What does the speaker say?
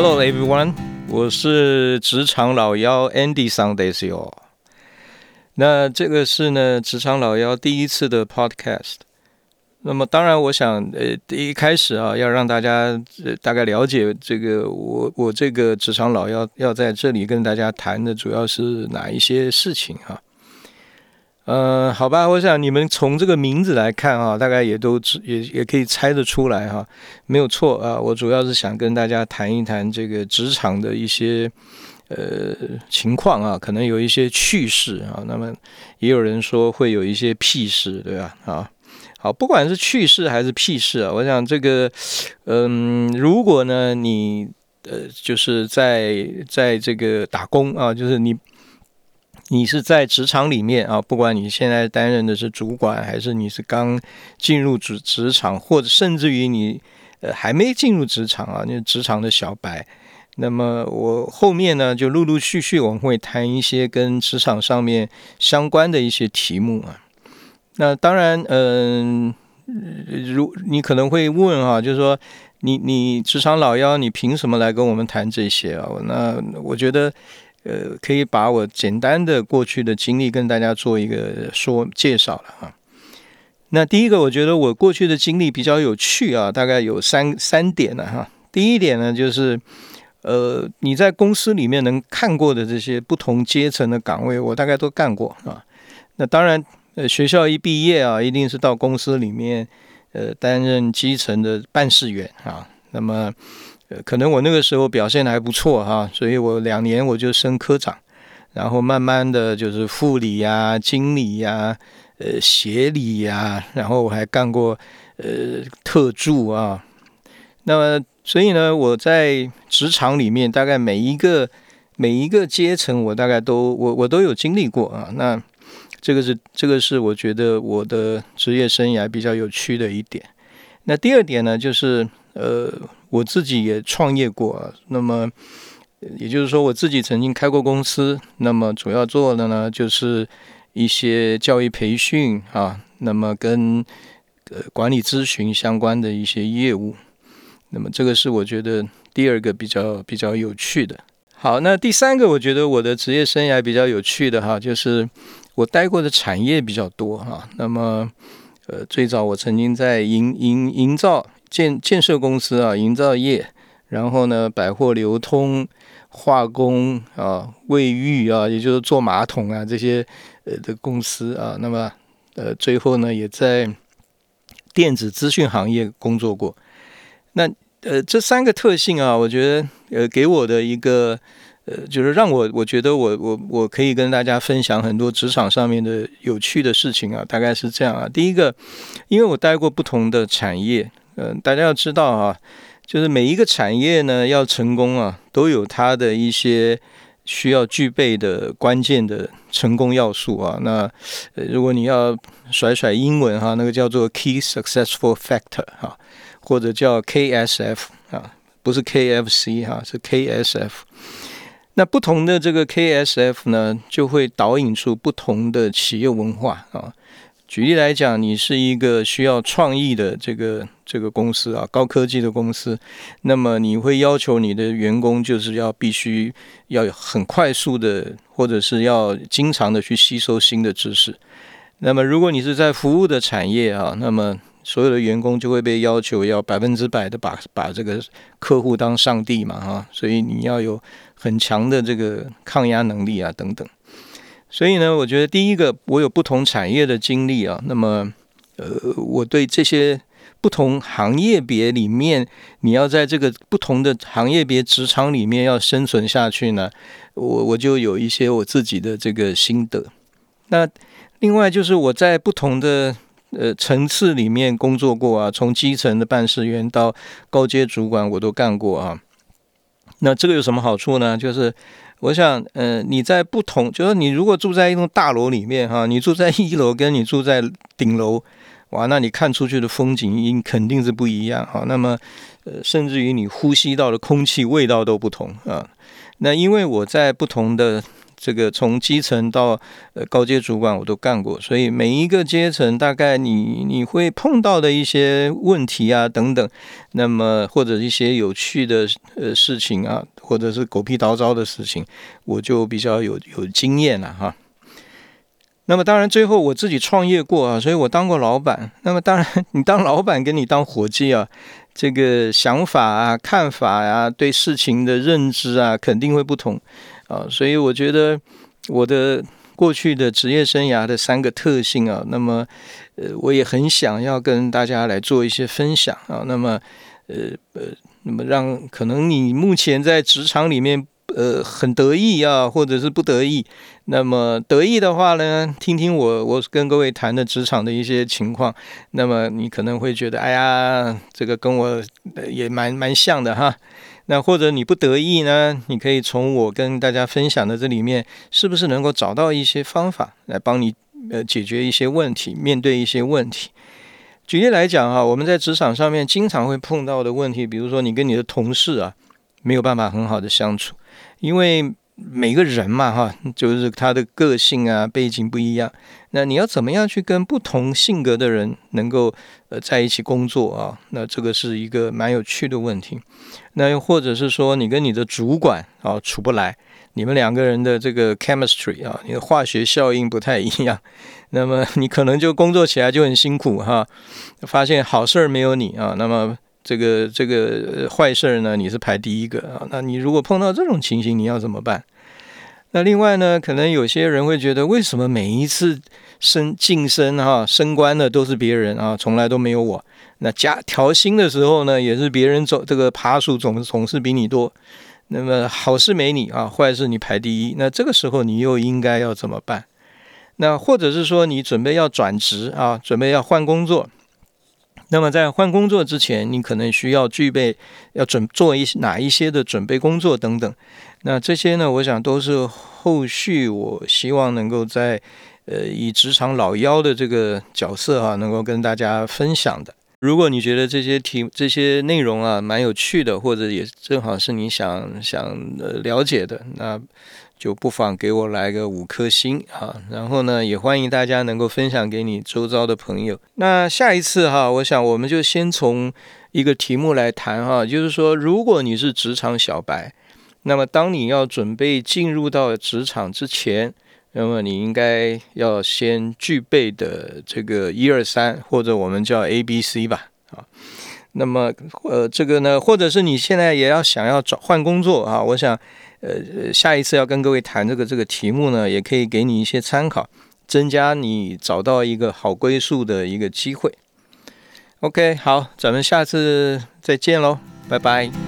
Hello everyone，我是职场老妖 Andy Sundays 哟。那这个是呢，职场老妖第一次的 Podcast。那么当然，我想呃，第一开始啊，要让大家呃大概了解这个我我这个职场老妖要在这里跟大家谈的主要是哪一些事情哈。呃，好吧，我想你们从这个名字来看啊，大概也都也也可以猜得出来哈，没有错啊。我主要是想跟大家谈一谈这个职场的一些呃情况啊，可能有一些趣事啊。那么也有人说会有一些屁事，对吧？啊，好，不管是趣事还是屁事啊，我想这个，嗯，如果呢你呃就是在在这个打工啊，就是你。你是在职场里面啊，不管你现在担任的是主管，还是你是刚进入职职场，或者甚至于你呃还没进入职场啊，那职场的小白，那么我后面呢就陆陆续续我们会谈一些跟职场上面相关的一些题目啊。那当然，嗯，如你可能会问啊，就是说你你职场老妖，你凭什么来跟我们谈这些啊？那我觉得。呃，可以把我简单的过去的经历跟大家做一个说介绍了啊。那第一个，我觉得我过去的经历比较有趣啊，大概有三三点呢哈。第一点呢，就是呃，你在公司里面能看过的这些不同阶层的岗位，我大概都干过啊。那当然，呃，学校一毕业啊，一定是到公司里面呃担任基层的办事员啊。那么呃，可能我那个时候表现的还不错哈，所以我两年我就升科长，然后慢慢的就是副理呀、经理呀、呃协理呀，然后我还干过呃特助啊。那么，所以呢，我在职场里面大概每一个每一个阶层，我大概都我我都有经历过啊。那这个是这个是我觉得我的职业生涯比较有趣的一点。那第二点呢，就是呃。我自己也创业过，那么也就是说，我自己曾经开过公司，那么主要做的呢，就是一些教育培训啊，那么跟呃管理咨询相关的一些业务，那么这个是我觉得第二个比较比较有趣的。好，那第三个，我觉得我的职业生涯比较有趣的哈，就是我待过的产业比较多哈。那么呃，最早我曾经在营营营造。建建设公司啊，营造业，然后呢，百货流通、化工啊、卫浴啊，也就是做马桶啊这些呃的公司啊，那么呃最后呢，也在电子资讯行业工作过。那呃这三个特性啊，我觉得呃给我的一个呃就是让我我觉得我我我可以跟大家分享很多职场上面的有趣的事情啊，大概是这样啊。第一个，因为我待过不同的产业。嗯，大家要知道啊，就是每一个产业呢要成功啊，都有它的一些需要具备的关键的成功要素啊。那如果你要甩甩英文哈，那个叫做 Key Successful Factor 哈，或者叫 KSF 啊，不是 KFC 哈，是 KSF。那不同的这个 KSF 呢，就会导引出不同的企业文化啊。举例来讲，你是一个需要创意的这个这个公司啊，高科技的公司，那么你会要求你的员工就是要必须要很快速的，或者是要经常的去吸收新的知识。那么如果你是在服务的产业啊，那么所有的员工就会被要求要百分之百的把把这个客户当上帝嘛，哈，所以你要有很强的这个抗压能力啊，等等。所以呢，我觉得第一个，我有不同产业的经历啊。那么，呃，我对这些不同行业别里面，你要在这个不同的行业别职场里面要生存下去呢，我我就有一些我自己的这个心得。那另外就是我在不同的呃层次里面工作过啊，从基层的办事员到高阶主管，我都干过啊。那这个有什么好处呢？就是我想，呃，你在不同，就是你如果住在一栋大楼里面哈，你住在一楼跟你住在顶楼，哇，那你看出去的风景应肯定是不一样哈。那么，呃，甚至于你呼吸到的空气味道都不同啊。那因为我在不同的这个从基层到呃高阶主管我都干过，所以每一个阶层大概你你会碰到的一些问题啊等等，那么或者一些有趣的呃事情啊，或者是狗屁叨糟的事情，我就比较有有经验了哈。那么当然，最后我自己创业过啊，所以我当过老板。那么当然，你当老板跟你当伙计啊，这个想法啊、看法呀、对事情的认知啊，肯定会不同啊。所以我觉得我的过去的职业生涯的三个特性啊，那么呃，我也很想要跟大家来做一些分享啊。那么呃呃，那么让可能你目前在职场里面。呃，很得意啊，或者是不得意。那么得意的话呢，听听我我跟各位谈的职场的一些情况。那么你可能会觉得，哎呀，这个跟我也蛮蛮像的哈。那或者你不得意呢，你可以从我跟大家分享的这里面，是不是能够找到一些方法来帮你呃解决一些问题，面对一些问题。举例来讲哈，我们在职场上面经常会碰到的问题，比如说你跟你的同事啊，没有办法很好的相处。因为每个人嘛，哈，就是他的个性啊、背景不一样。那你要怎么样去跟不同性格的人能够呃在一起工作啊？那这个是一个蛮有趣的问题。那又或者是说，你跟你的主管啊处不来，你们两个人的这个 chemistry 啊，你的化学效应不太一样，那么你可能就工作起来就很辛苦哈。发现好事儿没有你啊，那么。这个这个坏事儿呢，你是排第一个啊。那你如果碰到这种情形，你要怎么办？那另外呢，可能有些人会觉得，为什么每一次升晋升哈升官的都是别人啊，从来都没有我？那加调薪的时候呢，也是别人走这个爬树总总是比你多。那么好事没你啊，坏事你排第一。那这个时候你又应该要怎么办？那或者是说你准备要转职啊，准备要换工作？那么在换工作之前，你可能需要具备要准做一些哪一些的准备工作等等。那这些呢，我想都是后续我希望能够在呃以职场老妖的这个角色哈，能够跟大家分享的。如果你觉得这些题这些内容啊蛮有趣的，或者也正好是你想想了解的，那。就不妨给我来个五颗星啊！然后呢，也欢迎大家能够分享给你周遭的朋友。那下一次哈，我想我们就先从一个题目来谈哈，就是说，如果你是职场小白，那么当你要准备进入到职场之前，那么你应该要先具备的这个一二三，或者我们叫 A B C 吧啊。那么呃，这个呢，或者是你现在也要想要找换工作啊，我想。呃，下一次要跟各位谈这个这个题目呢，也可以给你一些参考，增加你找到一个好归宿的一个机会。OK，好，咱们下次再见喽，拜拜。